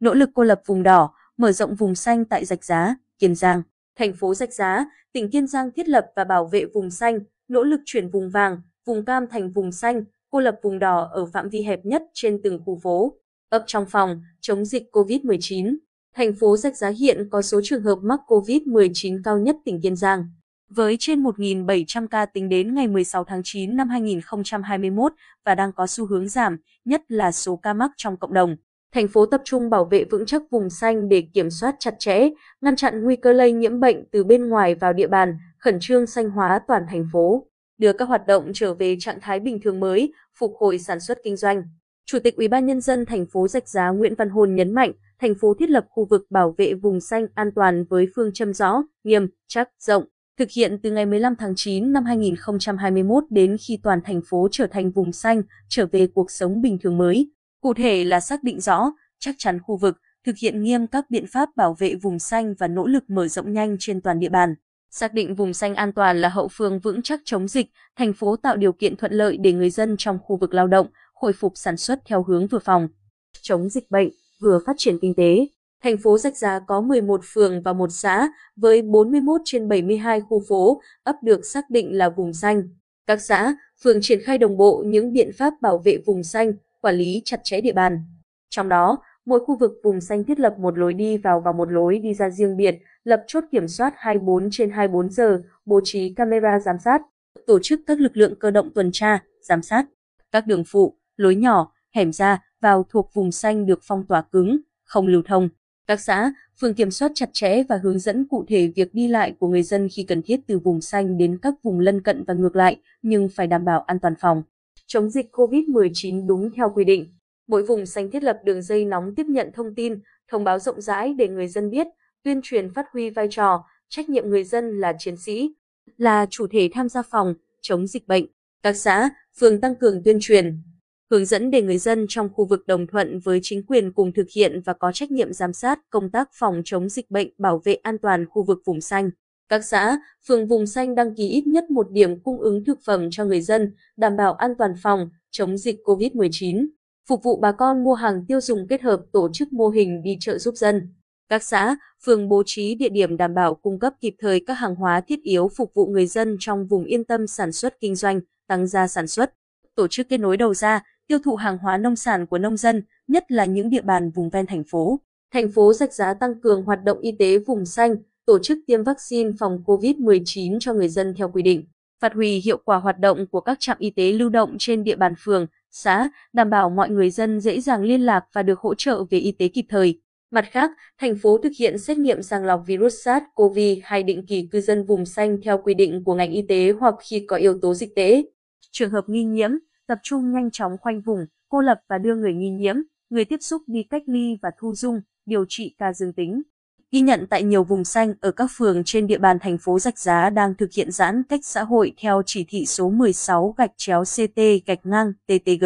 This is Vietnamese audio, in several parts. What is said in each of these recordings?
nỗ lực cô lập vùng đỏ, mở rộng vùng xanh tại Rạch Giá, Kiên Giang. Thành phố Rạch Giá, tỉnh Kiên Giang thiết lập và bảo vệ vùng xanh, nỗ lực chuyển vùng vàng, vùng cam thành vùng xanh, cô lập vùng đỏ ở phạm vi hẹp nhất trên từng khu phố. Ấp trong phòng, chống dịch COVID-19. Thành phố Rạch Giá hiện có số trường hợp mắc COVID-19 cao nhất tỉnh Kiên Giang. Với trên 1.700 ca tính đến ngày 16 tháng 9 năm 2021 và đang có xu hướng giảm, nhất là số ca mắc trong cộng đồng. Thành phố tập trung bảo vệ vững chắc vùng xanh để kiểm soát chặt chẽ, ngăn chặn nguy cơ lây nhiễm bệnh từ bên ngoài vào địa bàn, khẩn trương xanh hóa toàn thành phố, đưa các hoạt động trở về trạng thái bình thường mới, phục hồi sản xuất kinh doanh. Chủ tịch Ủy ban nhân dân thành phố Rạch Giá Nguyễn Văn Hồn nhấn mạnh, thành phố thiết lập khu vực bảo vệ vùng xanh an toàn với phương châm rõ, nghiêm, chắc, rộng, thực hiện từ ngày 15 tháng 9 năm 2021 đến khi toàn thành phố trở thành vùng xanh, trở về cuộc sống bình thường mới. Cụ thể là xác định rõ, chắc chắn khu vực, thực hiện nghiêm các biện pháp bảo vệ vùng xanh và nỗ lực mở rộng nhanh trên toàn địa bàn. Xác định vùng xanh an toàn là hậu phương vững chắc chống dịch, thành phố tạo điều kiện thuận lợi để người dân trong khu vực lao động, khôi phục sản xuất theo hướng vừa phòng, chống dịch bệnh, vừa phát triển kinh tế. Thành phố Rạch Giá có 11 phường và một xã với 41 trên 72 khu phố ấp được xác định là vùng xanh. Các xã, phường triển khai đồng bộ những biện pháp bảo vệ vùng xanh, quản lý chặt chẽ địa bàn. Trong đó, mỗi khu vực vùng xanh thiết lập một lối đi vào và một lối đi ra riêng biệt, lập chốt kiểm soát 24 trên 24 giờ, bố trí camera giám sát, tổ chức các lực lượng cơ động tuần tra, giám sát. Các đường phụ, lối nhỏ, hẻm ra vào thuộc vùng xanh được phong tỏa cứng, không lưu thông. Các xã, phường kiểm soát chặt chẽ và hướng dẫn cụ thể việc đi lại của người dân khi cần thiết từ vùng xanh đến các vùng lân cận và ngược lại, nhưng phải đảm bảo an toàn phòng. Chống dịch COVID-19 đúng theo quy định. Mỗi vùng xanh thiết lập đường dây nóng tiếp nhận thông tin, thông báo rộng rãi để người dân biết, tuyên truyền phát huy vai trò, trách nhiệm người dân là chiến sĩ, là chủ thể tham gia phòng, chống dịch bệnh. Các xã, phường tăng cường tuyên truyền, hướng dẫn để người dân trong khu vực đồng thuận với chính quyền cùng thực hiện và có trách nhiệm giám sát công tác phòng chống dịch bệnh bảo vệ an toàn khu vực vùng xanh. Các xã, phường vùng xanh đăng ký ít nhất một điểm cung ứng thực phẩm cho người dân, đảm bảo an toàn phòng, chống dịch COVID-19, phục vụ bà con mua hàng tiêu dùng kết hợp tổ chức mô hình đi chợ giúp dân. Các xã, phường bố trí địa điểm đảm bảo cung cấp kịp thời các hàng hóa thiết yếu phục vụ người dân trong vùng yên tâm sản xuất kinh doanh, tăng gia sản xuất. Tổ chức kết nối đầu ra, tiêu thụ hàng hóa nông sản của nông dân, nhất là những địa bàn vùng ven thành phố. Thành phố Rạch Giá tăng cường hoạt động y tế vùng xanh, tổ chức tiêm vaccine phòng COVID-19 cho người dân theo quy định, phát huy hiệu quả hoạt động của các trạm y tế lưu động trên địa bàn phường, xã, đảm bảo mọi người dân dễ dàng liên lạc và được hỗ trợ về y tế kịp thời. Mặt khác, thành phố thực hiện xét nghiệm sàng lọc virus SARS-CoV-2 định kỳ cư dân vùng xanh theo quy định của ngành y tế hoặc khi có yếu tố dịch tễ. Trường hợp nghi nhiễm, tập trung nhanh chóng khoanh vùng, cô lập và đưa người nghi nhiễm, người tiếp xúc đi cách ly và thu dung, điều trị ca dương tính. Ghi nhận tại nhiều vùng xanh ở các phường trên địa bàn thành phố Rạch Giá đang thực hiện giãn cách xã hội theo chỉ thị số 16 gạch chéo CT gạch ngang TTG.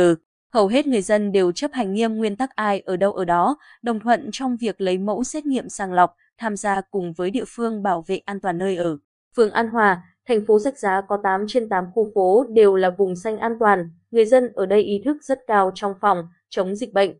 Hầu hết người dân đều chấp hành nghiêm nguyên tắc ai ở đâu ở đó, đồng thuận trong việc lấy mẫu xét nghiệm sàng lọc, tham gia cùng với địa phương bảo vệ an toàn nơi ở. Phường An Hòa, thành phố Rạch Giá có 8 trên 8 khu phố đều là vùng xanh an toàn, người dân ở đây ý thức rất cao trong phòng, chống dịch bệnh.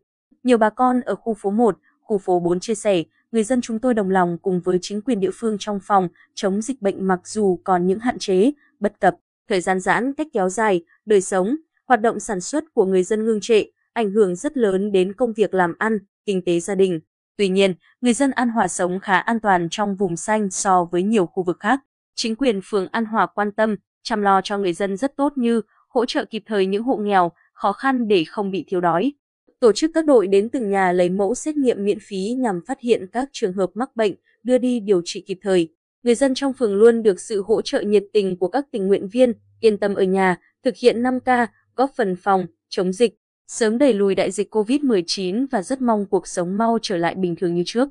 Nhiều bà con ở khu phố 1, khu phố 4 chia sẻ, người dân chúng tôi đồng lòng cùng với chính quyền địa phương trong phòng, chống dịch bệnh mặc dù còn những hạn chế, bất cập, thời gian giãn cách kéo dài, đời sống, hoạt động sản xuất của người dân ngưng trệ, ảnh hưởng rất lớn đến công việc làm ăn, kinh tế gia đình. Tuy nhiên, người dân An Hòa sống khá an toàn trong vùng xanh so với nhiều khu vực khác. Chính quyền phường An Hòa quan tâm, chăm lo cho người dân rất tốt như hỗ trợ kịp thời những hộ nghèo, khó khăn để không bị thiếu đói. Tổ chức các đội đến từng nhà lấy mẫu xét nghiệm miễn phí nhằm phát hiện các trường hợp mắc bệnh, đưa đi điều trị kịp thời. Người dân trong phường luôn được sự hỗ trợ nhiệt tình của các tình nguyện viên, yên tâm ở nhà, thực hiện 5K, góp phần phòng, chống dịch, sớm đẩy lùi đại dịch COVID-19 và rất mong cuộc sống mau trở lại bình thường như trước.